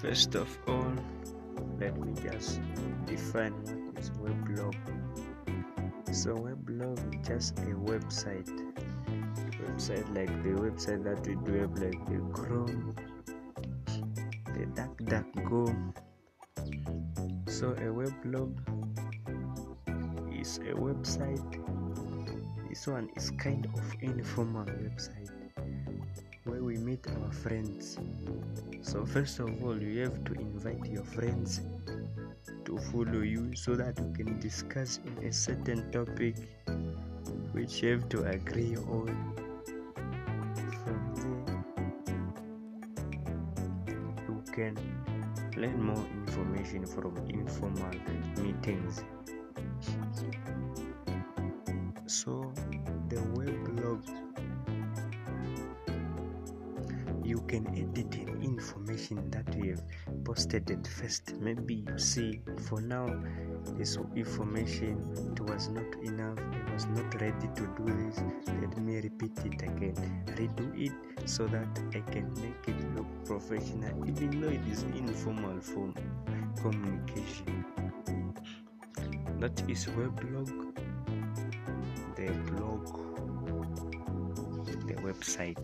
First of all, let me just define what is weblog. So weblog is just a website. Website like the website that we do have like the Chrome, the DuckDuckGo. So a weblog is a website. This one is kind of informal website where we meet our friends. So first of all, you have to invite your friends to follow you so that you can discuss in a certain topic which you have to agree on. From there, you can learn more information from informal meetings. So the weblog you can edit the information that you have posted at first. Maybe you see for now this information it was not enough. I was not ready to do this. Let me repeat it again. Redo it so that i can make it look professional even though it is informal form communication. That is web weblog the blog the website